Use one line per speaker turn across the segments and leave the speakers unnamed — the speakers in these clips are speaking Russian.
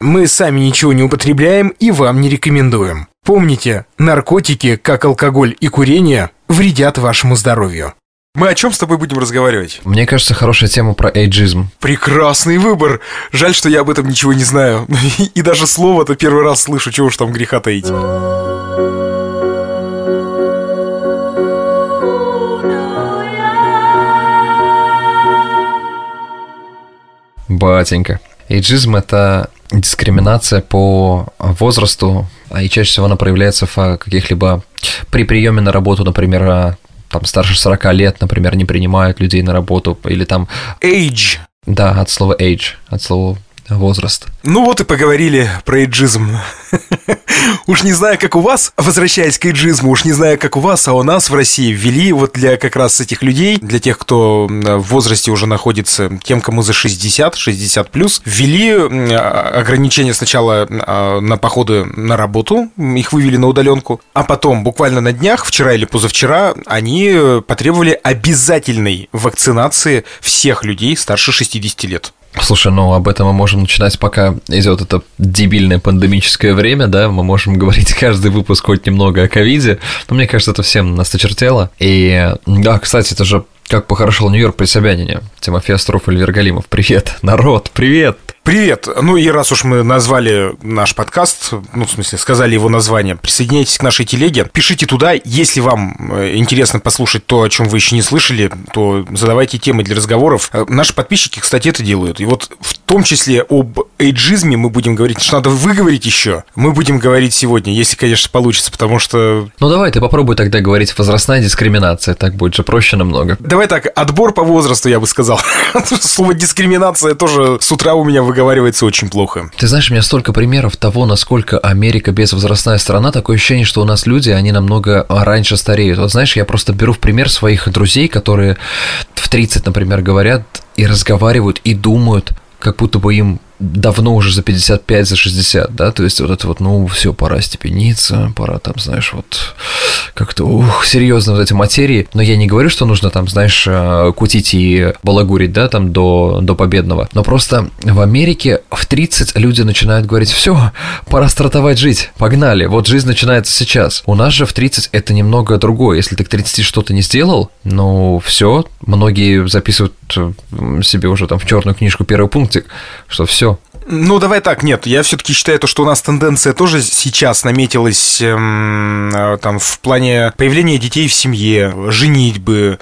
Мы сами ничего не употребляем и вам не рекомендуем. Помните, наркотики, как алкоголь и курение, вредят вашему здоровью.
Мы о чем с тобой будем разговаривать?
Мне кажется, хорошая тема про эйджизм.
Прекрасный выбор. Жаль, что я об этом ничего не знаю. И даже слово-то первый раз слышу, чего уж там греха таить.
Батенька. Эйджизм – это дискриминация по возрасту, а и чаще всего она проявляется в каких-либо при приеме на работу, например, а, там старше 40 лет, например, не принимают людей на работу, или там...
Age.
Да, от слова age, от слова возраст.
Ну вот и поговорили про эйджизм. Уж не знаю, как у вас, возвращаясь к эйджизму, уж не знаю, как у вас, а у нас в России ввели вот для как раз этих людей, для тех, кто в возрасте уже находится, тем, кому за 60, 60 плюс, ввели а, ограничения сначала а, на походы на работу, их вывели на удаленку, а потом, буквально на днях, вчера или позавчера, они потребовали обязательной вакцинации всех людей старше 60 лет.
Слушай, ну об этом мы можем начинать, пока идет это дебильное пандемическое время, да, мы можем говорить каждый выпуск хоть немного о ковиде, но мне кажется, это всем насточертело. И да, кстати, это же как похорошел Нью-Йорк при Собянине. Тимофей Остров, Эльвир Галимов. Привет, народ, привет!
Привет! Ну и раз уж мы назвали наш подкаст, ну, в смысле, сказали его название, присоединяйтесь к нашей телеге, пишите туда, если вам э, интересно послушать то, о чем вы еще не слышали, то задавайте темы для разговоров. Э, наши подписчики, кстати, это делают. И вот в том числе об эйджизме мы будем говорить, что надо выговорить еще. Мы будем говорить сегодня, если, конечно, получится, потому что...
Ну давай, ты попробуй тогда говорить возрастная дискриминация, так будет же проще намного.
Давай так, отбор по возрасту, я бы сказал. Слово дискриминация тоже с утра у меня вы выговаривается очень плохо.
Ты знаешь, у меня столько примеров того, насколько Америка безвозрастная страна. Такое ощущение, что у нас люди, они намного раньше стареют. Вот знаешь, я просто беру в пример своих друзей, которые в 30, например, говорят и разговаривают, и думают, как будто бы им давно уже за 55, за 60, да, то есть вот это вот, ну, все, пора степениться, пора там, знаешь, вот как-то, ух, серьезно вот эти материи, но я не говорю, что нужно там, знаешь, э, кутить и балагурить, да, там до, до победного, но просто в Америке в 30 люди начинают говорить, все, пора стартовать жить, погнали, вот жизнь начинается сейчас. У нас же в 30 это немного другое, если ты к 30 что-то не сделал, ну, все, многие записывают э, себе уже там в черную книжку первый пунктик, что все.
Ну, давай так, нет, я все-таки считаю, то, что у нас тенденция тоже сейчас наметилась эм, э, там в плане появления детей в семье, женитьбы.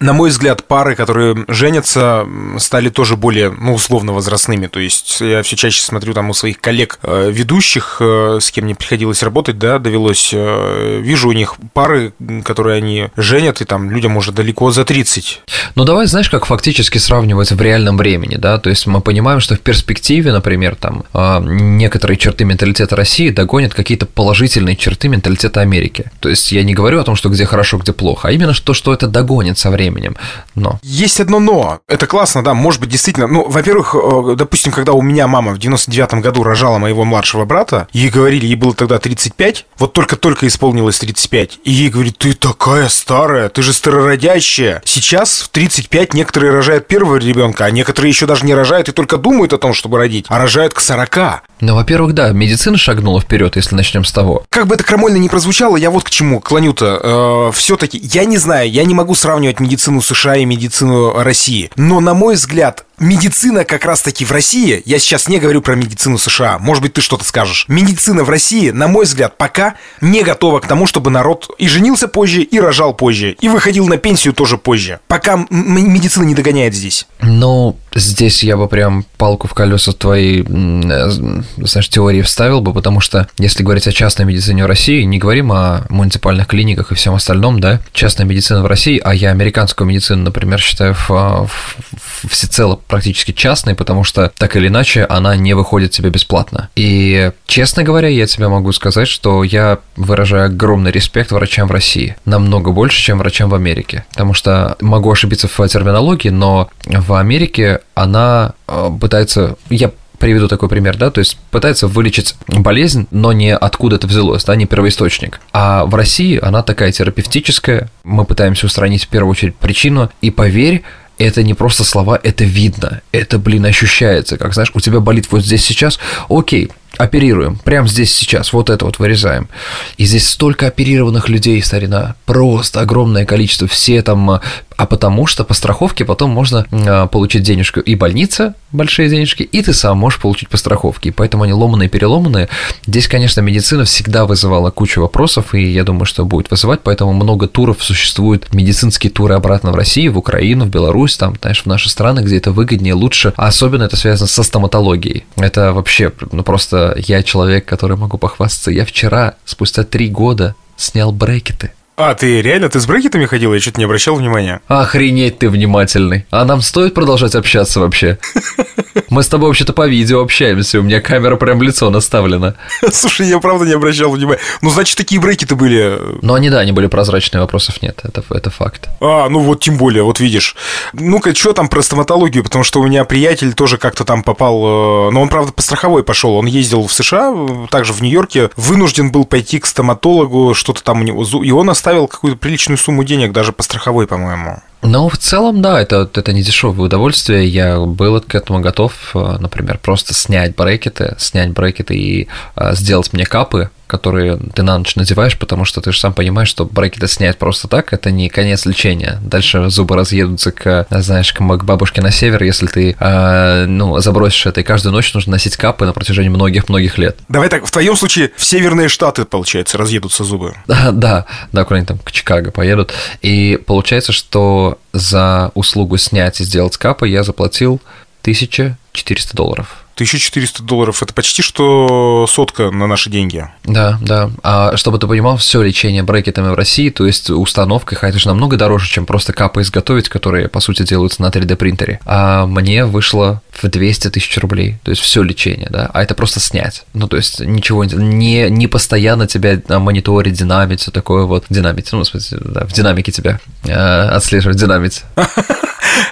На мой взгляд, пары, которые женятся, стали тоже более, ну, условно возрастными. То есть я все чаще смотрю там у своих коллег э, ведущих, э, с кем мне приходилось работать, да, довелось, вижу у них пары, которые они женят, и там людям уже далеко за 30.
Ну, давай, знаешь, как фактически сравнивать в реальном времени, да, то есть мы понимаем, что в перспективе, например, например, там а, некоторые черты менталитета России догонят какие-то положительные черты менталитета Америки. То есть я не говорю о том, что где хорошо, где плохо, а именно то, что это догонит со временем. Но.
Есть одно но. Это классно, да, может быть, действительно. Ну, во-первых, э, допустим, когда у меня мама в 99-м году рожала моего младшего брата, ей говорили, ей было тогда 35, вот только-только исполнилось 35, и ей говорят, ты такая старая, ты же старородящая. Сейчас в 35 некоторые рожают первого ребенка, а некоторые еще даже не рожают и только думают о том, чтобы родить а рожают к 40.
Ну, во-первых, да, медицина шагнула вперед, если начнем с того.
Как бы это крамольно не прозвучало, я вот к чему клоню-то. Э, Все-таки, я не знаю, я не могу сравнивать медицину США и медицину России. Но, на мой взгляд, медицина как раз-таки в России, я сейчас не говорю про медицину США, может быть, ты что-то скажешь. Медицина в России, на мой взгляд, пока не готова к тому, чтобы народ и женился позже, и рожал позже, и выходил на пенсию тоже позже. Пока медицина не догоняет здесь.
Ну, здесь я бы прям палку в колеса твоей, э, знаешь, теории вставил бы, потому что если говорить о частной медицине в России, не говорим о муниципальных клиниках и всем остальном, да, частная медицина в России, а я американскую медицину, например, считаю в, в, всецело практически частной, потому что так или иначе она не выходит тебе бесплатно. И, честно говоря, я тебе могу сказать, что я выражаю огромный респект врачам в России. Намного больше, чем врачам в Америке. Потому что могу ошибиться в терминологии, но в Америке она э, пытается... Я приведу такой пример, да, то есть пытается вылечить болезнь, но не откуда это взялось, да, не первоисточник. А в России она такая терапевтическая, мы пытаемся устранить в первую очередь причину, и поверь, это не просто слова, это видно, это, блин, ощущается, как, знаешь, у тебя болит вот здесь сейчас, окей, оперируем, прямо здесь сейчас, вот это вот вырезаем. И здесь столько оперированных людей, старина, просто огромное количество, все там, а, а потому что по страховке потом можно а, получить денежку. И больница, большие денежки, и ты сам можешь получить по страховке, и поэтому они ломаные, переломанные. Здесь, конечно, медицина всегда вызывала кучу вопросов, и я думаю, что будет вызывать, поэтому много туров существует, медицинские туры обратно в Россию, в Украину, в Беларусь, там, знаешь, в наши страны, где это выгоднее, лучше, а особенно это связано со стоматологией. Это вообще, ну просто я человек, который могу похвастаться. Я вчера, спустя три года, снял брекеты.
А, ты реально, ты с брекетами ходил? Я что-то не обращал внимания.
Охренеть ты внимательный. А нам стоит продолжать общаться вообще? Мы с тобой вообще-то по видео общаемся, у меня камера прям в лицо наставлена.
Слушай, я правда не обращал внимания. Ну, значит, такие брекеты были.
Ну, они, да, они были прозрачные, вопросов нет, это, это факт.
А, ну вот тем более, вот видишь. Ну-ка, что там про стоматологию, потому что у меня приятель тоже как-то там попал, э, но он, правда, по страховой пошел. Он ездил в США, также в Нью-Йорке, вынужден был пойти к стоматологу, что-то там у него, и он оставил какую-то приличную сумму денег, даже по страховой, по-моему.
Ну, в целом, да, это, это не дешевое удовольствие. Я был к этому готов, э, например, просто снять брекеты, снять брекеты и а, сделать мне капы, которые ты на ночь надеваешь, потому что ты же сам понимаешь, что брекеты снять просто так, это не конец лечения. Дальше зубы разъедутся к, знаешь, к бабушке на север, если ты, э, ну, забросишь это. И каждую ночь нужно носить капы на протяжении многих-многих лет.
Давай так, в твоем случае в северные штаты, получается, разъедутся зубы.
Да, да, да, куда-нибудь там к Чикаго поедут. И получается, что за услугу снять и сделать капы я заплатил 1400 долларов.
1400 долларов это почти что сотка на наши деньги.
Да, да. А чтобы ты понимал, все лечение брекетами в России, то есть установка, это намного дороже, чем просто капы изготовить, которые, по сути, делаются на 3D принтере. А мне вышло в 200 тысяч рублей, то есть все лечение, да, а это просто снять. Ну, то есть ничего, не, не постоянно тебя на мониторе динамить, все такое вот, динамить, ну, в смысле, да, в динамике тебя э, отслеживать, динамить.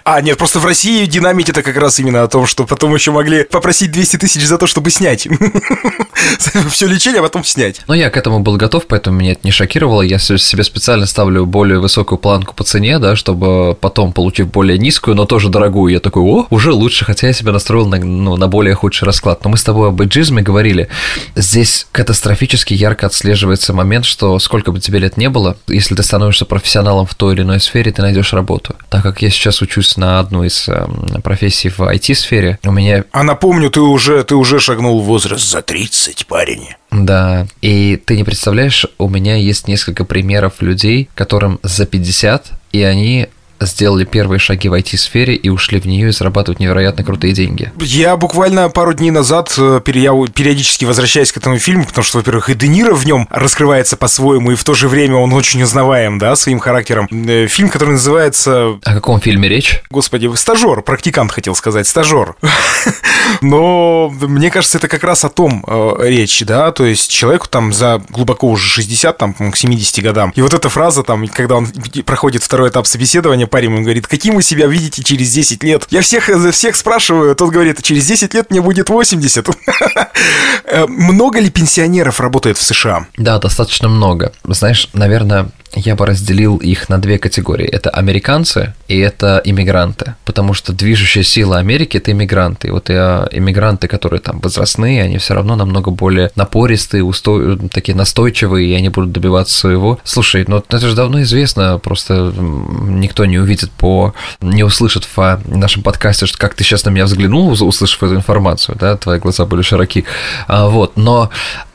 А, нет, просто в России динамить это как раз именно о том, что потом еще могли попросить 200 тысяч за то, чтобы снять. Все лечение, а потом снять.
Ну, я к этому был готов, поэтому меня это не шокировало. Я себе специально ставлю более высокую планку по цене, да, чтобы потом, получив более низкую, но тоже дорогую, я такой, о, уже лучше, хотя себя настроил на, ну, на более худший расклад. Но мы с тобой об эйджизме говорили. Здесь катастрофически ярко отслеживается момент, что сколько бы тебе лет не было, если ты становишься профессионалом в той или иной сфере, ты найдешь работу. Так как я сейчас учусь на одну из эм, профессий в IT-сфере. У меня...
А напомню, ты уже, ты уже шагнул в возраст за 30, парень.
Да, и ты не представляешь, у меня есть несколько примеров людей, которым за 50, и они сделали первые шаги в IT-сфере и ушли в нее и зарабатывают невероятно крутые деньги.
Я буквально пару дней назад э, периодически возвращаюсь к этому фильму, потому что, во-первых, и Де Ниро в нем раскрывается по-своему, и в то же время он очень узнаваем, да, своим характером. Э, фильм, который называется...
О каком фильме речь?
Господи, стажер, практикант хотел сказать, стажер. Но мне кажется, это как раз о том э, речь, да, то есть человеку там за глубоко уже 60, там, к 70 годам. И вот эта фраза там, когда он проходит второй этап собеседования, парень ему говорит, каким вы себя видите через 10 лет? Я всех, э, всех спрашиваю, тот говорит, через 10 лет мне будет 80. Э, много ли пенсионеров работает в США?
Да, достаточно много. Знаешь, наверное, я бы разделил их на две категории. Это американцы и это иммигранты. Потому что движущая сила Америки – это иммигранты. И вот и а, иммигранты, которые там возрастные, они все равно намного более напористые, усто... такие настойчивые, и они будут добиваться своего. Слушай, ну это же давно известно, просто никто не увидит по... не услышит в нашем подкасте, что как ты сейчас на меня взглянул, услышав эту информацию, да, твои глаза были широки. А, вот, но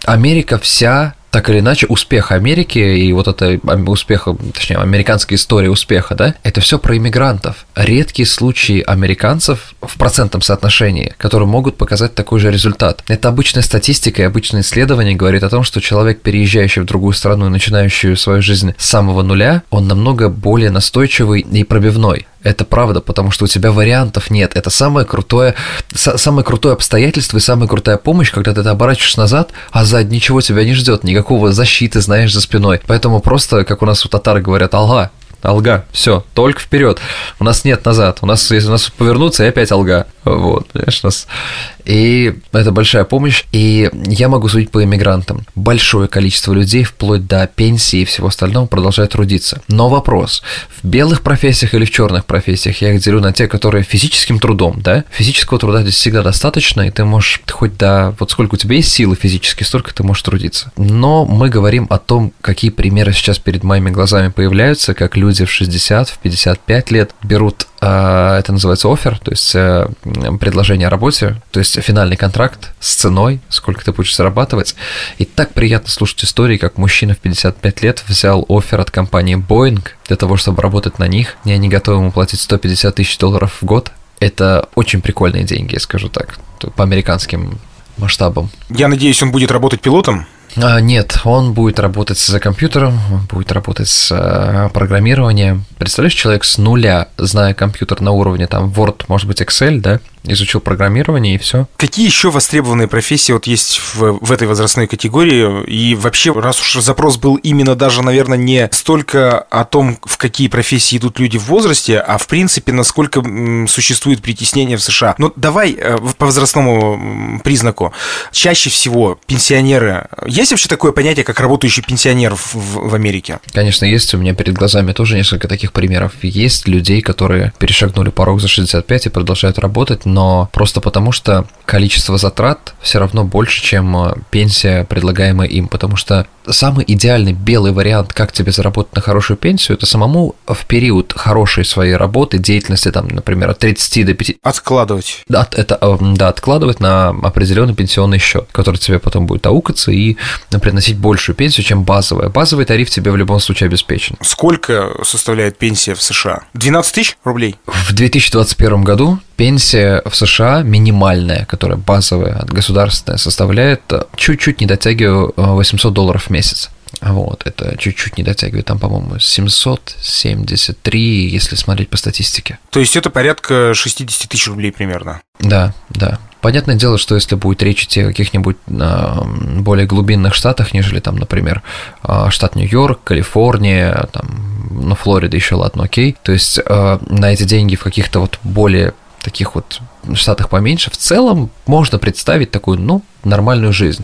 Америка вся так или иначе, успех Америки и вот это успех, точнее, американская история успеха, да, это все про иммигрантов. Редкие случаи американцев в процентном соотношении, которые могут показать такой же результат. Это обычная статистика и обычное исследование говорит о том, что человек, переезжающий в другую страну и начинающий свою жизнь с самого нуля, он намного более настойчивый и пробивной. Это правда, потому что у тебя вариантов нет. Это самое крутое, самое крутое обстоятельство и самая крутая помощь, когда ты оборачиваешься назад, а сзади ничего тебя не ждет, никакого защиты, знаешь, за спиной. Поэтому просто, как у нас у татар говорят, алга, алга, все, только вперед. У нас нет назад. У нас, если у нас повернуться, и опять алга. Вот, понимаешь, нас и это большая помощь. И я могу судить по иммигрантам. Большое количество людей, вплоть до пенсии и всего остального, продолжают трудиться. Но вопрос, в белых профессиях или в черных профессиях я их делю на те, которые физическим трудом, да? Физического труда здесь всегда достаточно, и ты можешь хоть до... Вот сколько у тебя есть силы физически, столько ты можешь трудиться. Но мы говорим о том, какие примеры сейчас перед моими глазами появляются, как люди в 60, в 55 лет берут а, это называется офер, то есть э, предложение о работе, то есть финальный контракт с ценой, сколько ты будешь зарабатывать. И так приятно слушать истории, как мужчина в 55 лет взял офер от компании Boeing для того, чтобы работать на них, и они готовы ему платить 150 тысяч долларов в год. Это очень прикольные деньги, я скажу так, по американским масштабам.
Я надеюсь, он будет работать пилотом?
А, нет, он будет работать за компьютером, он будет работать с а, программированием. Представляешь, человек с нуля, зная компьютер на уровне там Word, может быть, Excel, да, изучил программирование и все.
Какие еще востребованные профессии вот есть в, в этой возрастной категории? И вообще, раз уж запрос был именно даже, наверное, не столько о том, в какие профессии идут люди в возрасте, а в принципе, насколько существует притеснение в США. Но давай э, по возрастному признаку. Чаще всего пенсионеры... Есть вообще такое понятие, как работающий пенсионер в, в, в Америке?
Конечно, есть. У меня перед глазами тоже несколько таких примеров. Есть людей, которые перешагнули порог за 65 и продолжают работать, но просто потому, что количество затрат все равно больше, чем э, пенсия, предлагаемая им, потому что самый идеальный белый вариант, как тебе заработать на хорошую пенсию, это самому в период хорошей своей работы, деятельности, там, например, от 30 до 5...
Откладывать.
Да, это, э, да, откладывать на определенный пенсионный счет, который тебе потом будет аукаться и приносить большую пенсию, чем базовая. Базовый тариф тебе в любом случае обеспечен.
Сколько составляет пенсия в США? 12 тысяч рублей?
В 2021 году пенсия в США минимальная, которая базовая, государственная, составляет э, чуть-чуть не дотягиваю 800 долларов в месяц. Вот, это чуть-чуть не дотягивает, там, по-моему, 773, если смотреть по статистике.
То есть это порядка 60 тысяч рублей примерно?
Да, да. Понятное дело, что если будет речь идти о каких-нибудь э, более глубинных штатах, нежели там, например, э, штат Нью-Йорк, Калифорния, там, ну, Флорида еще ладно, окей. То есть э, на эти деньги в каких-то вот более таких вот штатах поменьше, в целом можно представить такую, ну, нормальную жизнь.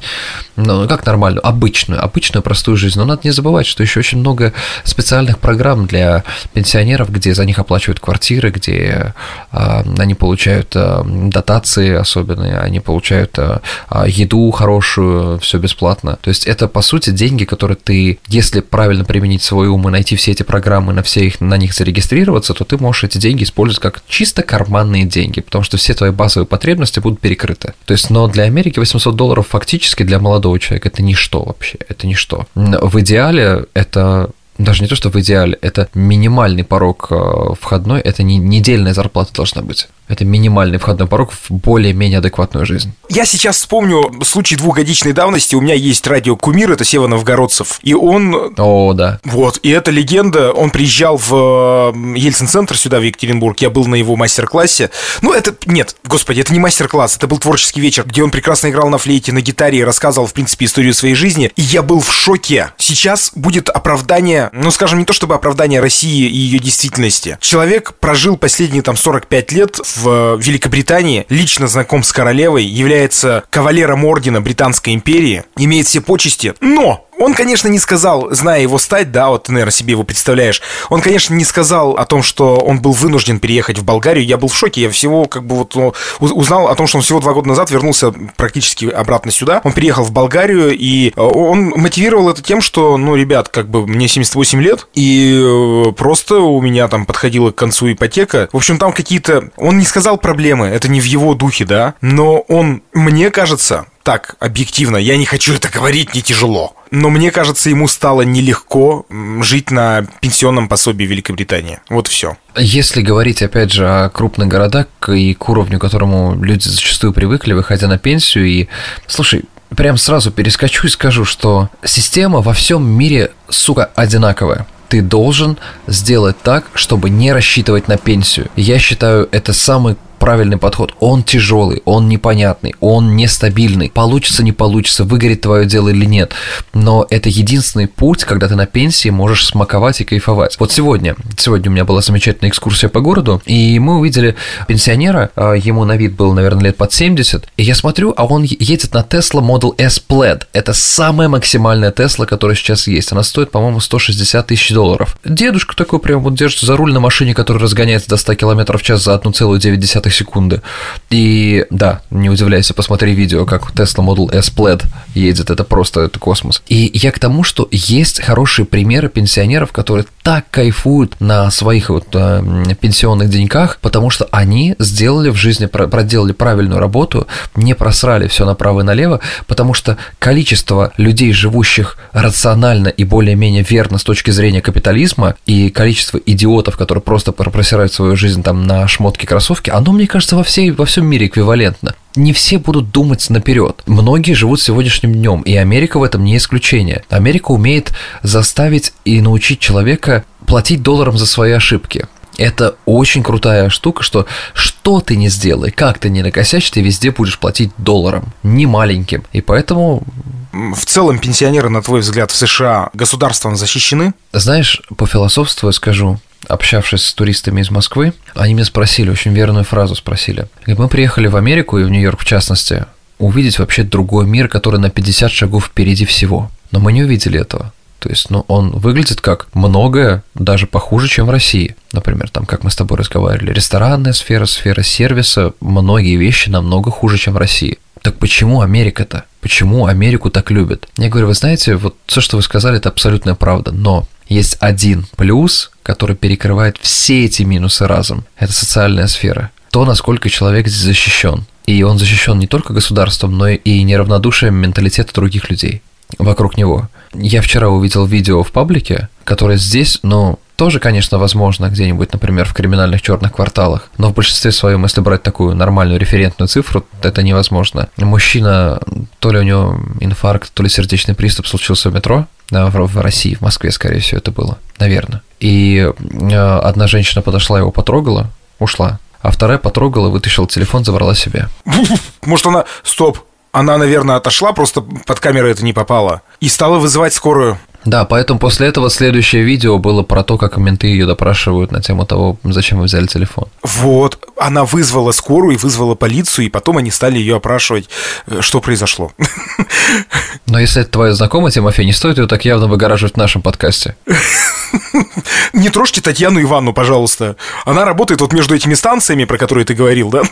Ну, как нормальную? Обычную, обычную простую жизнь. Но надо не забывать, что еще очень много специальных программ для пенсионеров, где за них оплачивают квартиры, где э, они получают э, дотации особенные, они получают э, еду хорошую, все бесплатно. То есть это, по сути, деньги, которые ты, если правильно применить свой ум и найти все эти программы, на все их, на них зарегистрироваться, то ты можешь эти деньги использовать как чисто карманные деньги, потому что все твои базовые потребности будут перекрыты. То есть, но для Америки 800 долларов фактически для молодого человека это ничто вообще, это ничто. В идеале это даже не то, что в идеале, это минимальный порог э, входной, это не недельная зарплата должна быть. Это минимальный входной порог в более-менее адекватную жизнь.
Я сейчас вспомню случай двухгодичной давности. У меня есть радио Кумир, это Сева Новгородцев. И он...
О, да.
Вот, и эта легенда, он приезжал в Ельцин-центр сюда, в Екатеринбург. Я был на его мастер-классе. Ну, это... Нет, господи, это не мастер-класс, это был творческий вечер, где он прекрасно играл на флейте, на гитаре и рассказывал, в принципе, историю своей жизни. И я был в шоке. Сейчас будет оправдание, ну, скажем, не то чтобы оправдание России и ее действительности. Человек прожил последние там 45 лет в Великобритании, лично знаком с королевой, является кавалером ордена Британской империи, имеет все почести, но он, конечно, не сказал, зная его стать, да, вот ты, наверное, себе его представляешь, он, конечно, не сказал о том, что он был вынужден переехать в Болгарию. Я был в шоке, я всего как бы вот ну, узнал о том, что он всего два года назад вернулся практически обратно сюда. Он переехал в Болгарию, и э, он мотивировал это тем, что, ну, ребят, как бы мне 78 лет, и э, просто у меня там подходила к концу ипотека. В общем, там какие-то... Он не сказал проблемы, это не в его духе, да, но он, мне кажется, так, объективно, я не хочу это говорить, не тяжело. Но мне кажется, ему стало нелегко жить на пенсионном пособии Великобритании. Вот все.
Если говорить, опять же, о крупных городах и к уровню, к которому люди зачастую привыкли, выходя на пенсию, и, слушай, прям сразу перескочу и скажу, что система во всем мире, сука, одинаковая ты должен сделать так, чтобы не рассчитывать на пенсию. Я считаю, это самый правильный подход. Он тяжелый, он непонятный, он нестабильный. Получится, не получится, выгорит твое дело или нет. Но это единственный путь, когда ты на пенсии можешь смаковать и кайфовать. Вот сегодня, сегодня у меня была замечательная экскурсия по городу, и мы увидели пенсионера, а, ему на вид был, наверное, лет под 70, и я смотрю, а он едет на Tesla Model S Plaid. Это самая максимальная Tesla, которая сейчас есть. Она стоит, по-моему, 160 тысяч долларов. Дедушка такой прям вот держится за руль на машине, которая разгоняется до 100 км в час за 1,9 секунды. И да, не удивляйся, посмотри видео, как Tesla Model S Plaid едет, это просто это космос. И я к тому, что есть хорошие примеры пенсионеров, которые так кайфуют на своих вот э, пенсионных деньках, потому что они сделали в жизни, проделали правильную работу, не просрали все направо и налево, потому что количество людей, живущих рационально и более-менее верно с точки зрения капитализма, и количество идиотов, которые просто просирают свою жизнь там на шмотки кроссовки, оно, мне кажется, во, всей, во всем мире эквивалентно не все будут думать наперед. Многие живут сегодняшним днем, и Америка в этом не исключение. Америка умеет заставить и научить человека платить долларом за свои ошибки. Это очень крутая штука, что что ты не сделай, как ты не накосячь, ты везде будешь платить долларом, не маленьким. И поэтому...
В целом пенсионеры, на твой взгляд, в США государством защищены?
Знаешь, по философству скажу, общавшись с туристами из Москвы, они меня спросили, очень верную фразу спросили. Мы приехали в Америку и в Нью-Йорк в частности, увидеть вообще другой мир, который на 50 шагов впереди всего. Но мы не увидели этого. То есть, ну, он выглядит как многое, даже похуже, чем в России. Например, там, как мы с тобой разговаривали, ресторанная сфера, сфера сервиса, многие вещи намного хуже, чем в России. Так почему Америка-то? Почему Америку так любят? Я говорю, вы знаете, вот все, что вы сказали, это абсолютная правда, но есть один плюс, который перекрывает все эти минусы разом. Это социальная сфера. То, насколько человек здесь защищен. И он защищен не только государством, но и неравнодушием менталитета других людей вокруг него. Я вчера увидел видео в паблике, которое здесь, ну, тоже, конечно, возможно где-нибудь, например, в криминальных черных кварталах, но в большинстве своем, если брать такую нормальную референтную цифру, это невозможно. Мужчина, то ли у него инфаркт, то ли сердечный приступ случился в метро, в, России, в Москве, скорее всего, это было, наверное. И э, одна женщина подошла, его потрогала, ушла, а вторая потрогала, вытащила телефон, забрала себе.
Может, она... Стоп, она, наверное, отошла, просто под камеру это не попало, и стала вызывать скорую.
Да, поэтому после этого следующее видео было про то, как менты ее допрашивают на тему того, зачем вы взяли телефон.
Вот, она вызвала скорую и вызвала полицию, и потом они стали ее опрашивать, э, что произошло.
Но если это твоя знакомая, Тимофей, не стоит ее так явно выгораживать в нашем подкасте.
Не трожьте Татьяну Ивановну, пожалуйста. Она работает вот между этими станциями, про которые ты говорил, да?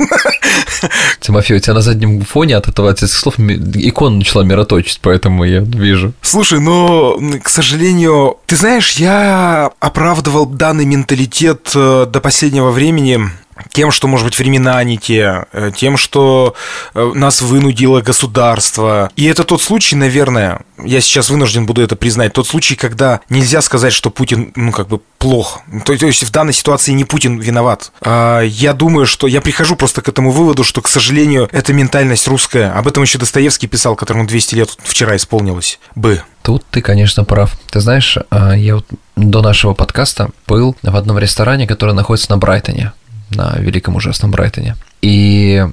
Тимофей, у тебя на заднем фоне от этого от этих слов икона начала мироточить, поэтому я вижу.
Слушай, но, к сожалению, ты знаешь, я оправдывал данный менталитет э, до последнего времени тем, что, может быть, времена не те, э, тем, что э, нас вынудило государство. И это тот случай, наверное, я сейчас вынужден буду это признать, тот случай, когда нельзя сказать, что Путин, ну, как бы плох. То, то есть в данной ситуации не Путин виноват. А, я думаю, что я прихожу просто к этому выводу, что, к сожалению, это ментальность русская. Об этом еще Достоевский писал, которому 200 лет вчера исполнилось бы.
Тут ты, конечно, прав. Ты знаешь, а, я вот до нашего подкаста был в одном ресторане, который находится на Брайтоне на великом ужасном Брайтоне. И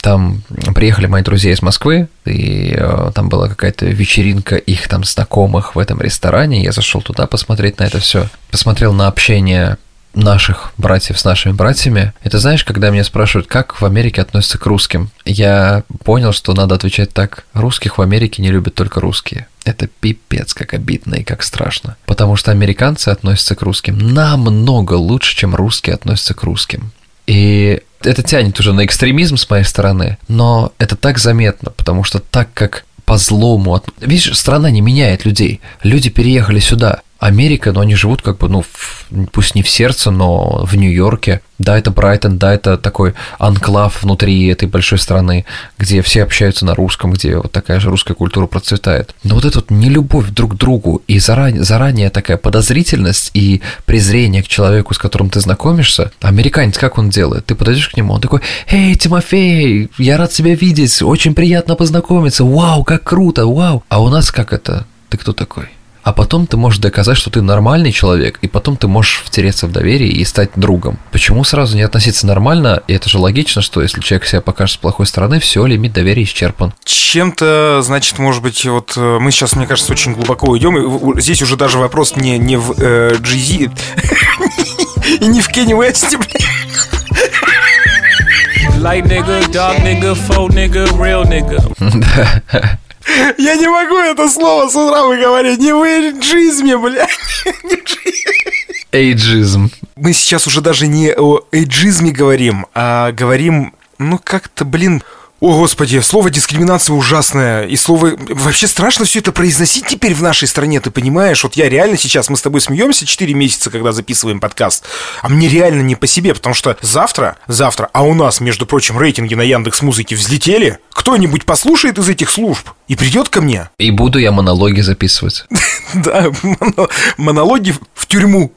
там приехали мои друзья из Москвы, и э, там была какая-то вечеринка их там знакомых в этом ресторане. Я зашел туда посмотреть на это все. Посмотрел на общение наших братьев с нашими братьями. Это знаешь, когда меня спрашивают, как в Америке относятся к русским, я понял, что надо отвечать так. Русских в Америке не любят только русские. Это пипец, как обидно и как страшно. Потому что американцы относятся к русским намного лучше, чем русские относятся к русским. И это тянет уже на экстремизм с моей стороны, но это так заметно, потому что так как по злому... Видишь, страна не меняет людей. Люди переехали сюда. Америка, но они живут как бы, ну, в, пусть не в сердце, но в Нью-Йорке. Да, это Брайтон, да, это такой анклав внутри этой большой страны, где все общаются на русском, где вот такая же русская культура процветает. Но вот эта вот нелюбовь друг к другу и заранее, заранее такая подозрительность и презрение к человеку, с которым ты знакомишься, американец как он делает? Ты подойдешь к нему, он такой, «Эй, Тимофей, я рад тебя видеть, очень приятно познакомиться, вау, как круто, вау!» А у нас как это? Ты кто такой? А потом ты можешь доказать, что ты нормальный человек, и потом ты можешь втереться в доверие и стать другом. Почему сразу не относиться нормально? И это же логично, что если человек себя покажет с плохой стороны, все, лимит доверия исчерпан.
Чем-то, значит, может быть, вот э, мы сейчас, мне кажется, очень глубоко уйдем. И здесь уже даже вопрос не, не в э, GZ и не в Кенни Уэсте, Light nigga, dark nigga, faux nigga, real nigga. Я не могу это слово с утра выговорить. Не в эйджизме, бля.
Эйджизм.
Мы сейчас уже даже не о эйджизме говорим, а говорим, ну как-то, блин, о, господи, слово дискриминация ужасное. И слово... Вообще страшно все это произносить теперь в нашей стране, ты понимаешь? Вот я реально сейчас, мы с тобой смеемся 4 месяца, когда записываем подкаст, а мне реально не по себе, потому что завтра, завтра, а у нас, между прочим, рейтинги на Яндекс Музыке взлетели, кто-нибудь послушает из этих служб и придет ко мне.
И буду я монологи записывать.
Да, монологи в тюрьму.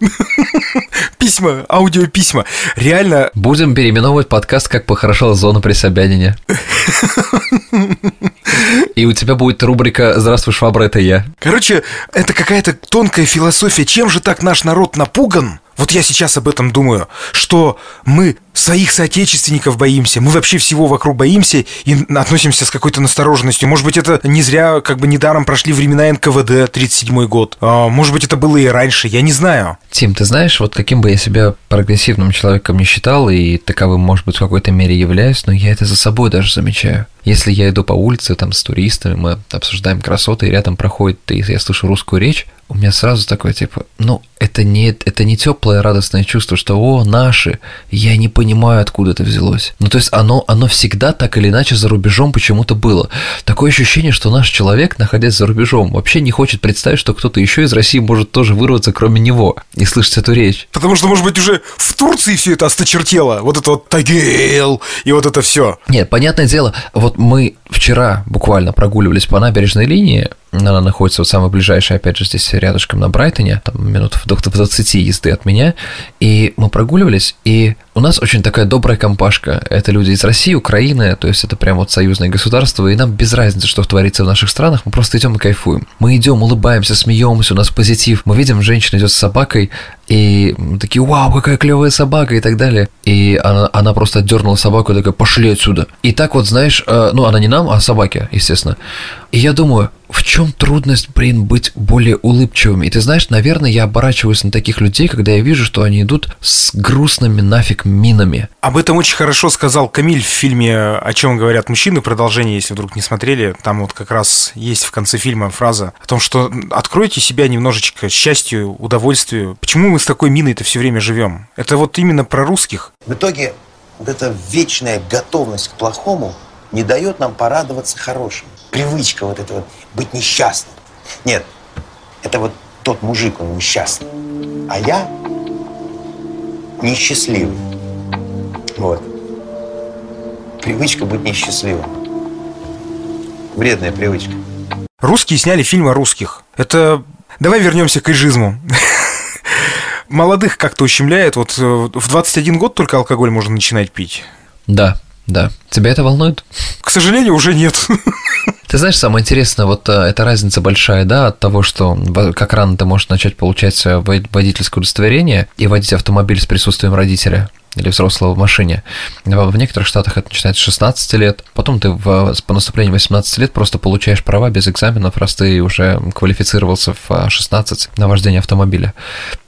Письма, аудиописьма. Реально...
Будем переименовывать подкаст «Как похорошела зона при Собянине». И у тебя будет рубрика «Здравствуй, швабра, это я».
Короче, это какая-то тонкая философия. Чем же так наш народ напуган? Вот я сейчас об этом думаю, что мы своих соотечественников боимся, мы вообще всего вокруг боимся и относимся с какой-то настороженностью. Может быть, это не зря, как бы недаром прошли времена НКВД, 37 год. А, может быть, это было и раньше, я не знаю.
Тим, ты знаешь, вот каким бы я себя прогрессивным человеком не считал, и таковым, может быть, в какой-то мере являюсь, но я это за собой даже замечаю. Если я иду по улице там с туристами, мы обсуждаем красоты, и рядом проходит, и я слышу русскую речь, у меня сразу такое типа, ну, это не, это не теплое радостное чувство, что о, наши, я не понимаю, откуда это взялось. Ну, то есть оно, оно всегда так или иначе за рубежом почему-то было. Такое ощущение, что наш человек, находясь за рубежом, вообще не хочет представить, что кто-то еще из России может тоже вырваться, кроме него, и слышать эту речь.
Потому что, может быть, уже в Турции все это осточертело. Вот это вот Тагил и вот это все.
Нет, понятное дело, вот мы вчера буквально прогуливались по набережной линии, она находится вот самая ближайшая, опять же, здесь рядышком на Брайтоне, там минут в 20 езды от меня. И мы прогуливались, и у нас очень такая добрая компашка. Это люди из России, Украины, то есть это прям вот союзное государство, и нам без разницы, что творится в наших странах, мы просто идем и кайфуем. Мы идем, улыбаемся, смеемся, у нас позитив. Мы видим, женщина идет с собакой, и такие, вау, какая клевая собака и так далее. И она, она просто отдернула собаку и такая, пошли отсюда. И так вот, знаешь, э, ну, она не нам, а собаке, естественно. И я думаю, в чем трудность, блин, быть более улыбчивым? И ты знаешь, наверное, я оборачиваюсь на таких людей, когда я вижу, что они идут с грустными нафиг минами.
Об этом очень хорошо сказал Камиль в фильме «О чем говорят мужчины». Продолжение, если вдруг не смотрели, там вот как раз есть в конце фильма фраза о том, что откройте себя немножечко счастью, удовольствию. Почему мы с такой миной-то все время живем? Это вот именно про русских.
В итоге вот эта вечная готовность к плохому не дает нам порадоваться хорошим. Привычка вот эта вот быть несчастным. Нет, это вот тот мужик, он несчастный. А я несчастливый. Вот. Привычка быть несчастливым. Вредная привычка.
Русские сняли фильм о русских. Это... Давай вернемся к эйжизму. Молодых как-то ущемляет. Вот э, в 21 год только алкоголь можно начинать пить.
Да, да. Тебя это волнует?
К сожалению, уже нет.
Ты знаешь, самое интересное, вот э, эта разница большая, да, от того, что как рано ты можешь начать получать водительское удостоверение и водить автомобиль с присутствием родителя или взрослого в машине. В некоторых штатах это начинается с 16 лет, потом ты в, по наступлению 18 лет просто получаешь права без экзаменов, раз ты уже квалифицировался в 16 на вождение автомобиля.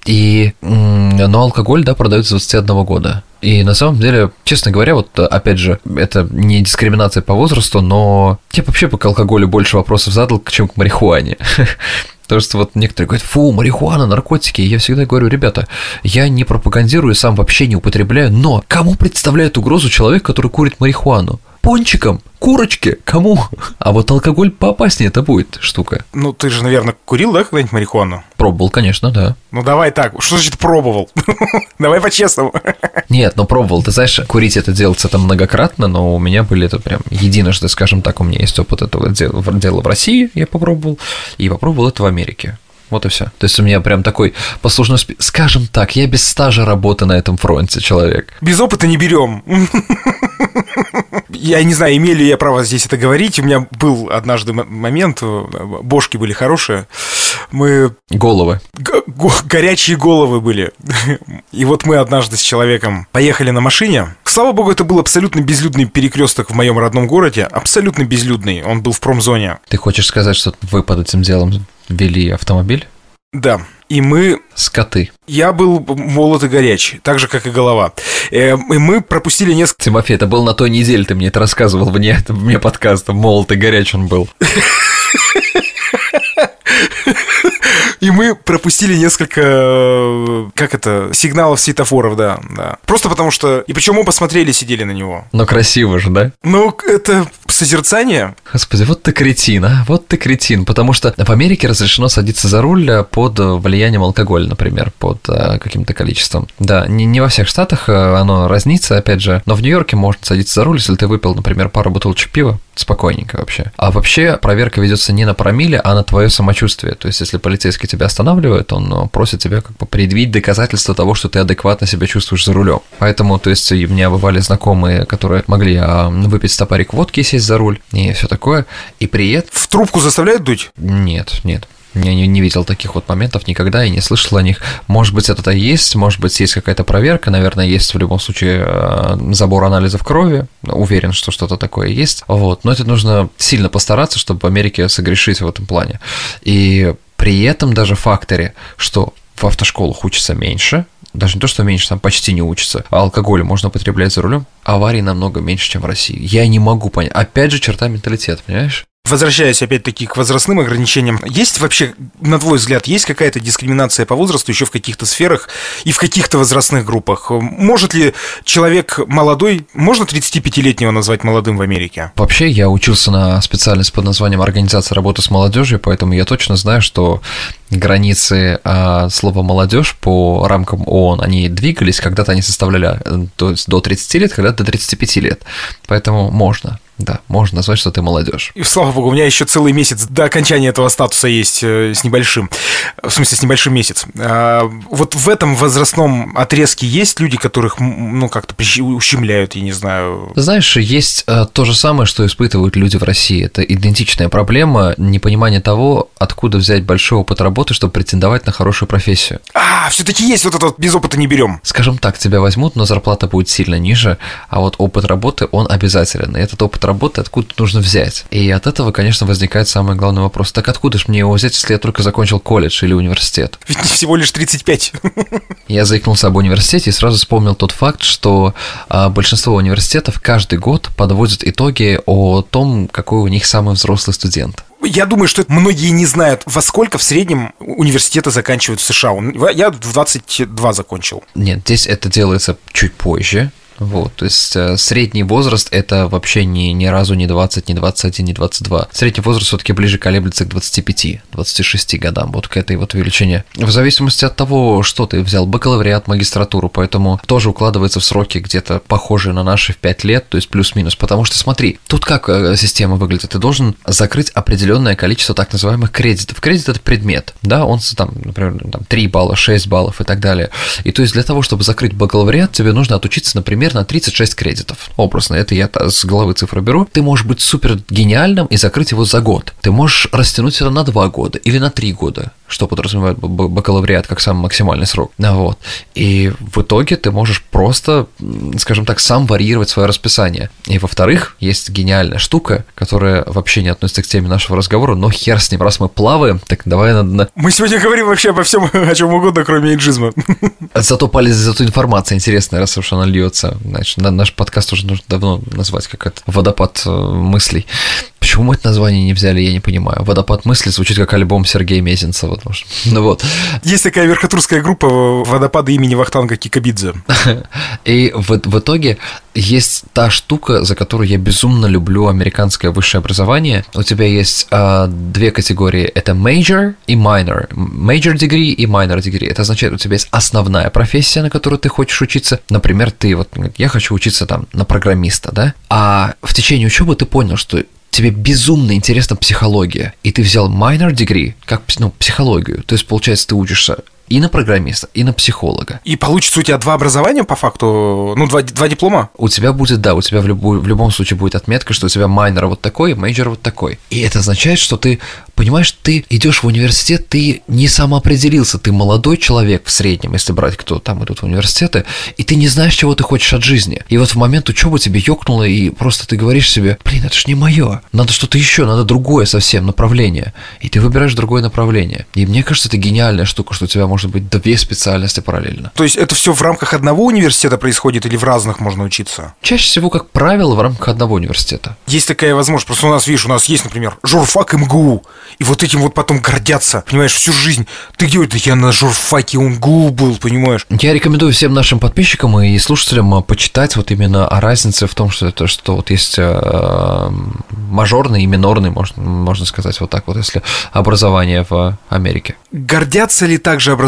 И, но алкоголь, да, продается с 21 года. И на самом деле, честно говоря, вот опять же, это не дискриминация по возрасту, но я вообще по алкоголю больше вопросов задал, чем к марихуане. Потому что вот некоторые говорят, фу, марихуана, наркотики. Я всегда говорю, ребята, я не пропагандирую, сам вообще не употребляю, но кому представляет угрозу человек, который курит марихуану? Пончикам, курочке, кому? А вот алкоголь поопаснее это будет штука.
Ну, ты же, наверное, курил, да, когда-нибудь марихуану?
Пробовал, конечно, да.
Ну, давай так. Что значит пробовал? давай по-честному.
Нет, ну пробовал. Ты знаешь, курить это делается там многократно, но у меня были это прям единожды, скажем так, у меня есть опыт этого дела, дела в России, я попробовал, и попробовал это в Америке. Вот и все. То есть у меня прям такой послужной спи... Скажем так, я без стажа работы на этом фронте человек.
Без опыта не берем. Я не знаю, имели ли я право здесь это говорить. У меня был однажды момент, бошки были хорошие. Мы
Головы.
г- го- горячие головы были. И вот мы однажды с человеком поехали на машине. Слава богу, это был абсолютно безлюдный перекресток в моем родном городе. Абсолютно безлюдный. Он был в промзоне.
Ты хочешь сказать, что вы под этим делом вели автомобиль?
Да. И мы
Скоты.
Я был молод и горяч, так же, как и голова. Э, И мы пропустили несколько...
Тимофей, это был на той неделе, ты мне это рассказывал вне, вне подкаста. Молот и горяч он был.
И мы пропустили несколько... э, Как это? Сигналов светофоров, да, да. Просто потому что... И причем мы посмотрели, сидели на него.
Но красиво же, да?
Ну, это созерцание.
Господи, вот ты кретин, а? Вот ты кретин. Потому что в Америке разрешено садиться за руль э, под влиянием алкоголя, например, под э, каким-то количеством. Да, не, не во всех штатах э, оно разнится, опять же, но в Нью-Йорке можно садиться за руль, если ты выпил, например, пару бутылочек пива, спокойненько вообще. А вообще проверка ведется не на промилле, а на твое самочувствие. То есть, если полицейский тебя останавливает, он э, просит тебя как бы предъявить доказательства того, что ты адекватно себя чувствуешь за рулем. Поэтому, то есть, у меня бывали знакомые, которые могли а, выпить стопарик водки и сесть за руль, и все такое. И при этом...
В трубку заставляют дуть?
Нет, нет. Я не, не видел таких вот моментов никогда и не слышал о них. Может быть, это-то есть, может быть, есть какая-то проверка, наверное, есть в любом случае э, забор анализов крови. Уверен, что что-то такое есть. Вот. Но это нужно сильно постараться, чтобы в Америке согрешить в этом плане. И при этом даже факторе, что в автошколах учатся меньше, даже не то, что меньше, там почти не учатся, а алкоголь можно употреблять за рулем, аварий намного меньше, чем в России. Я не могу понять. Опять же, черта менталитета, понимаешь?
Возвращаясь опять-таки к возрастным ограничениям, есть вообще, на твой взгляд, есть какая-то дискриминация по возрасту еще в каких-то сферах и в каких-то возрастных группах? Может ли человек молодой, можно 35-летнего назвать молодым в Америке?
Вообще, я учился на специальность под названием «Организация работы с молодежью», поэтому я точно знаю, что границы а, слова «молодежь» по рамкам ООН, они двигались, когда-то они составляли э, то есть до 30 лет, когда-то до 35 лет. Поэтому можно, да, можно назвать, что ты молодежь.
И слава богу, у меня еще целый месяц до окончания этого статуса есть э, с небольшим. В смысле, с небольшим месяц. А, вот в этом возрастном отрезке есть люди, которых, ну, как-то ущемляют, я не знаю.
Знаешь, есть э, то же самое, что испытывают люди в России. Это идентичная проблема непонимание того, откуда взять большой опыт работы, чтобы претендовать на хорошую профессию.
А, все-таки есть вот это вот без опыта не берем.
Скажем так, тебя возьмут, но зарплата будет сильно ниже, а вот опыт работы, он обязателен. И этот опыт работы откуда нужно взять. И от этого, конечно, возникает самый главный вопрос. Так откуда же мне его взять, если я только закончил колледж или университет?
Ведь не всего лишь 35.
Я заикнулся об университете и сразу вспомнил тот факт, что а, большинство университетов каждый год подводят итоги о том, какой у них самый взрослый студент.
Я думаю, что многие не знают, во сколько в среднем университеты заканчивают в США. Я в 22 закончил.
Нет, здесь это делается чуть позже. Вот, то есть э, средний возраст это вообще ни, ни разу не 20, не 21, не 22. Средний возраст все-таки ближе колеблется к 25, 26 годам, вот к этой вот величине. В зависимости от того, что ты взял, бакалавриат, магистратуру, поэтому тоже укладывается в сроки где-то похожие на наши в 5 лет, то есть плюс-минус. Потому что смотри, тут как э, система выглядит, ты должен закрыть определенное количество так называемых кредитов. Кредит это предмет, да, он там, например, там 3 балла, 6 баллов и так далее. И то есть для того, чтобы закрыть бакалавриат, тебе нужно отучиться, например, на 36 кредитов. Образно, это я с головы цифры беру. Ты можешь быть супер гениальным и закрыть его за год. Ты можешь растянуть это на 2 года или на 3 года, что подразумевает бакалавриат как самый максимальный срок. Ну Вот. И в итоге ты можешь просто, скажем так, сам варьировать свое расписание. И во-вторых, есть гениальная штука, которая вообще не относится к теме нашего разговора, но хер с ним, раз мы плаваем, так давай на, на-
Мы сегодня говорим вообще обо всем, о чем угодно, кроме эйджизма.
Зато полез, зато информация интересная, раз уж она льется. Значит, на- наш подкаст уже нужно давно назвать как это водопад э, мыслей. Почему мы это название не взяли, я не понимаю. Водопад мыслей звучит как альбом Сергея Мезенцева. Что- Ну вот.
Есть такая верхотурская группа водопада имени Вахтанга Кикабидзе.
И в, в итоге есть та штука, за которую я безумно люблю американское высшее образование. У тебя есть а, две категории. Это major и minor. Major degree и minor degree. Это означает, у тебя есть основная профессия, на которую ты хочешь учиться. Например, ты вот, я хочу учиться там на программиста, да? А в течение учебы ты понял, что тебе безумно интересна психология, и ты взял minor degree, как ну, психологию, то есть, получается, ты учишься и на программиста, и на психолога.
И получится у тебя два образования по факту, ну, два, два диплома?
У тебя будет, да, у тебя в, любой, в любом случае будет отметка, что у тебя minor вот такой, major вот такой. И это означает, что ты, понимаешь, ты идешь в университет, ты не самоопределился, ты молодой человек в среднем, если брать, кто там идут в университеты, и ты не знаешь, чего ты хочешь от жизни. И вот в момент учебы тебе ёкнуло, и просто ты говоришь себе, блин, это ж не мое, надо что-то еще, надо другое совсем направление. И ты выбираешь другое направление. И мне кажется, это гениальная штука, что у тебя может быть две специальности параллельно.
То есть это все в рамках одного университета происходит или в разных можно учиться?
Чаще всего, как правило, в рамках одного университета.
Есть такая возможность. Просто у нас, видишь, у нас есть, например, журфак МГУ. И вот этим вот потом гордятся, понимаешь, всю жизнь. Ты где это? Я на журфаке МГУ был, понимаешь?
Я рекомендую всем нашим подписчикам и слушателям э, почитать вот именно о разнице в том, что это что вот есть э, мажорный и минорный, можно, можно сказать вот так вот, если образование в Америке.
Гордятся ли также образованием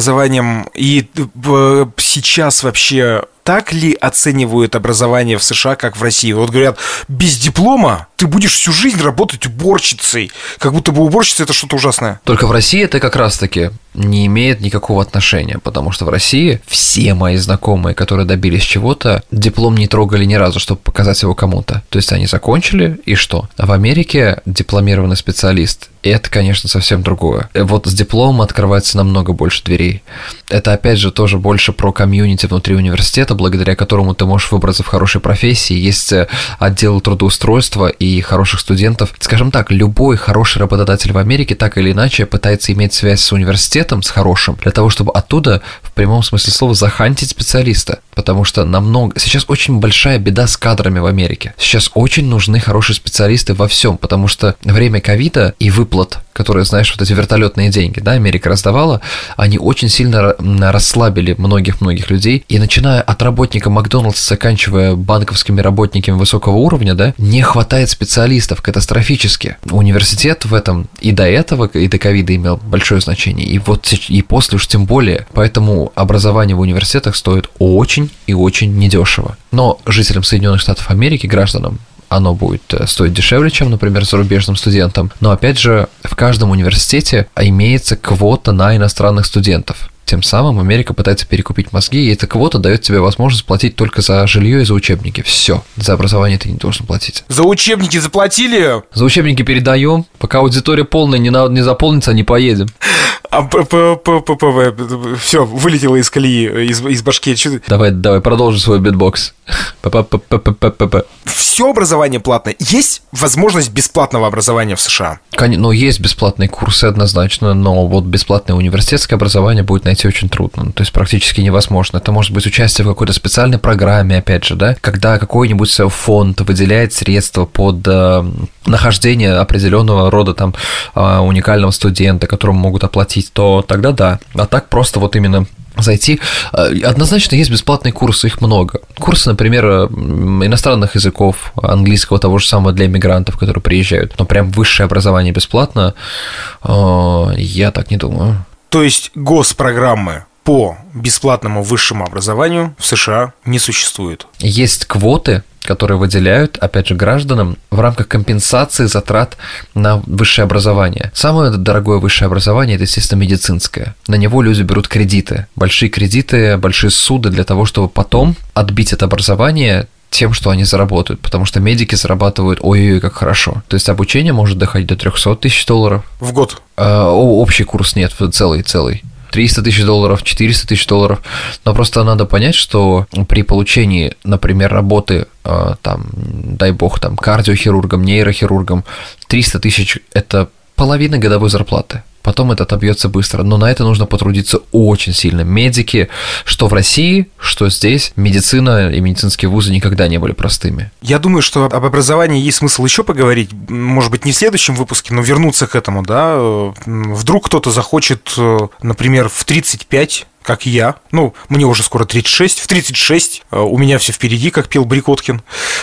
и э, сейчас вообще так ли оценивают образование в США, как в России? Вот говорят, без диплома ты будешь всю жизнь работать уборщицей. Как будто бы уборщица это что-то ужасное.
Только в России это как раз-таки не имеет никакого отношения, потому что в России все мои знакомые, которые добились чего-то, диплом не трогали ни разу, чтобы показать его кому-то. То есть они закончили, и что? А в Америке дипломированный специалист это, конечно, совсем другое. Вот с дипломом открывается намного больше дверей. Это, опять же, тоже больше про комьюнити внутри университета, благодаря которому ты можешь выбраться в хорошей профессии. Есть э, отдел трудоустройства и хороших студентов. Скажем так, любой хороший работодатель в Америке так или иначе пытается иметь связь с университетом, с хорошим, для того, чтобы оттуда, в прямом смысле слова, захантить специалиста. Потому что намного... Сейчас очень большая беда с кадрами в Америке. Сейчас очень нужны хорошие специалисты во всем, потому что время ковида и выплат, которые, знаешь, вот эти вертолетные деньги, да, Америка раздавала, они очень сильно расслабили многих-многих людей. И начиная от работника Макдональдса, заканчивая банковскими работниками высокого уровня, да, не хватает специалистов катастрофически. Университет в этом и до этого, и до ковида имел большое значение, и вот и после уж тем более. Поэтому образование в университетах стоит очень и очень недешево. Но жителям Соединенных Штатов Америки, гражданам, оно будет э, стоить дешевле, чем, например, зарубежным студентам. Но опять же, в каждом университете имеется квота на иностранных студентов. Тем самым Америка пытается перекупить мозги, и эта квота дает тебе возможность платить только за жилье и за учебники. Все. За образование ты не должен платить.
За учебники заплатили?
За учебники передаем. Пока аудитория полная не, на, не заполнится, не поедем.
А, все, вылетело из колеи, из, из башки.
Давай, давай, продолжи свой битбокс.
Все образование платное. Есть возможность бесплатного образования в США?
Ну, есть бесплатные курсы однозначно, но вот бесплатное университетское образование будет найти очень трудно, ну, то есть практически невозможно. Это может быть участие в какой-то специальной программе, опять же, да, когда какой-нибудь фонд выделяет средства под э, нахождение определенного рода там э, уникального студента, которому могут оплатить, то тогда да. А так просто вот именно зайти. Э, однозначно есть бесплатные курсы, их много. Курсы, например, э, иностранных языков, английского того же самого для иммигрантов, которые приезжают. Но прям высшее образование бесплатно, э, я так не думаю.
То есть госпрограммы по бесплатному высшему образованию в США не существует.
Есть квоты, которые выделяют, опять же, гражданам в рамках компенсации затрат на высшее образование. Самое дорогое высшее образование – это, естественно, медицинское. На него люди берут кредиты, большие кредиты, большие суды для того, чтобы потом отбить это образование тем, что они заработают, потому что медики зарабатывают ой-ой-ой, как хорошо. То есть обучение может доходить до 300 тысяч долларов.
В год?
Э, общий курс нет, целый-целый. 300 тысяч долларов, 400 тысяч долларов. Но просто надо понять, что при получении, например, работы, э, там, дай бог, там, кардиохирургом, нейрохирургом, 300 тысяч – это половина годовой зарплаты потом это отобьется быстро. Но на это нужно потрудиться очень сильно. Медики, что в России, что здесь, медицина и медицинские вузы никогда не были простыми.
Я думаю, что об образовании есть смысл еще поговорить. Может быть, не в следующем выпуске, но вернуться к этому, да. Вдруг кто-то захочет, например, в 35 как я, ну, мне уже скоро 36, в 36 э, у меня все впереди, как пел Брикоткин,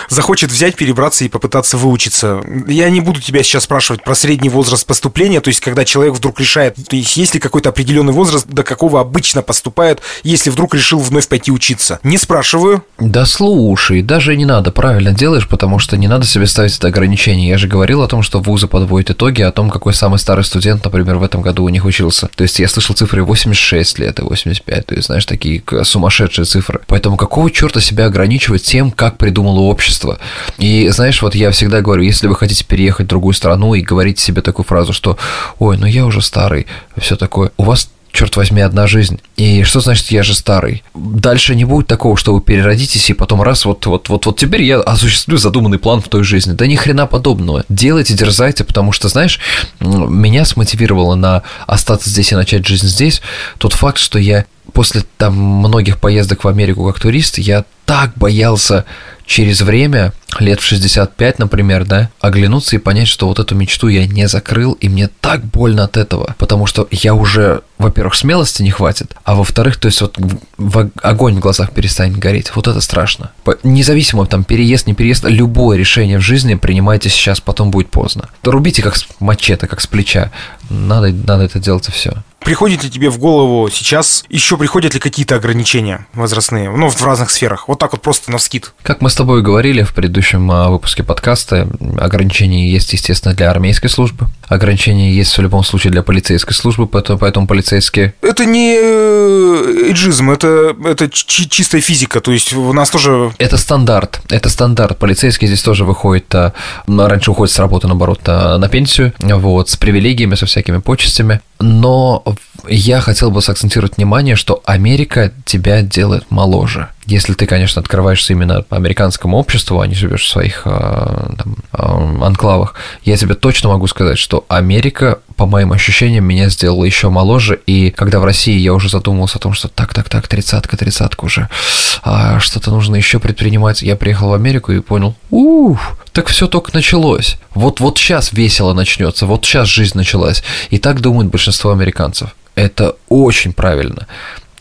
захочет взять, перебраться и попытаться выучиться. Я не буду тебя сейчас спрашивать про средний возраст поступления, то есть когда человек вдруг решает, то есть есть ли какой-то определенный возраст, до какого обычно поступают, если вдруг решил вновь пойти учиться. Не спрашиваю.
Да слушай, даже не надо, правильно делаешь, потому что не надо себе ставить это ограничение. Я же говорил о том, что вузы подводят итоги, о том, какой самый старый студент, например, в этом году у них учился. То есть я слышал цифры 86 лет и 80 75, то есть, знаешь, такие сумасшедшие цифры. Поэтому какого черта себя ограничивать тем, как придумало общество? И, знаешь, вот я всегда говорю, если вы хотите переехать в другую страну и говорите себе такую фразу, что «Ой, ну я уже старый», все такое, у вас черт возьми, одна жизнь. И что значит я же старый? Дальше не будет такого, что вы переродитесь и потом раз вот вот вот вот теперь я осуществлю задуманный план в той жизни. Да ни хрена подобного. Делайте, дерзайте, потому что, знаешь, меня смотивировало на остаться здесь и начать жизнь здесь тот факт, что я после там многих поездок в Америку как турист, я так боялся через время, лет в 65, например, да, оглянуться и понять, что вот эту мечту я не закрыл, и мне так больно от этого, потому что я уже, во-первых, смелости не хватит, а во-вторых, то есть вот в огонь в глазах перестанет гореть, вот это страшно. Независимо там переезд, не переезд, любое решение в жизни принимайте сейчас, потом будет поздно. Рубите как с мачете, как с плеча, надо, надо это делать и все.
Приходит ли тебе в голову сейчас, еще приходят ли какие-то ограничения возрастные, ну, в разных сферах? Вот так вот просто на вскид.
Как мы с тобой говорили в предыдущем а, выпуске подкаста, ограничения есть, естественно, для армейской службы. Ограничения есть в любом случае для полицейской службы, поэтому, поэтому полицейские...
Это не э, эйджизм, это, это чистая физика, то есть у нас тоже...
Это стандарт, это стандарт. Полицейские здесь тоже выходят, а, раньше уходят с работы, наоборот, а, на пенсию, вот, с привилегиями, со всякими почестями. Но я хотел бы сакцентировать внимание, что Америка тебя делает моложе. Если ты, конечно, открываешься именно американскому обществу, а не живешь в своих а, там, а, анклавах, я тебе точно могу сказать, что Америка, по моим ощущениям, меня сделала еще моложе. И когда в России я уже задумывался о том, что так, так, так, тридцатка, тридцатка уже, а что-то нужно еще предпринимать, я приехал в Америку и понял, ух, так все только началось. Вот, вот сейчас весело начнется, вот сейчас жизнь началась. И так думают большинство американцев. Это очень правильно.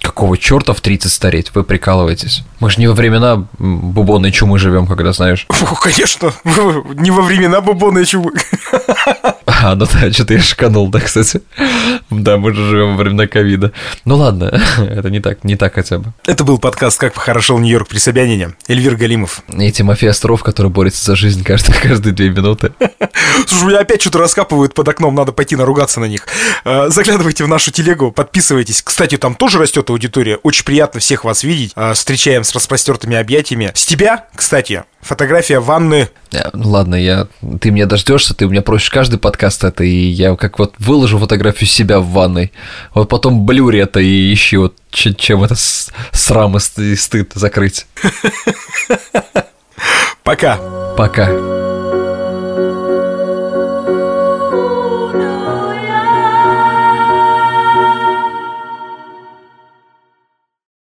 Какого черта в 30 стареть? Вы прикалываетесь. Мы же не во времена бубонной чумы живем, когда знаешь.
О, конечно, не во времена бубонной чумы.
А, ну да, что-то я шиканул, да, кстати. Да, мы же живем во времена ковида. Ну ладно, это не так, не так хотя бы.
Это был подкаст «Как похорошел Нью-Йорк при Собянине». Эльвир Галимов.
И Тимофей Остров, который борется за жизнь каждые, каждые две минуты.
Слушай, меня опять что-то раскапывают под окном, надо пойти наругаться на них. А, заглядывайте в нашу телегу, подписывайтесь. Кстати, там тоже растет аудитория. Очень приятно всех вас видеть. А, встречаем с распростертыми объятиями. С тебя, кстати, фотография ванны.
Э, ладно, я, ты меня дождешься, ты у меня просишь каждый подкаст это, и я как вот выложу фотографию себя в ванной, вот потом блюри это и ищи вот чем это срам и стыд закрыть.
Пока.
Пока.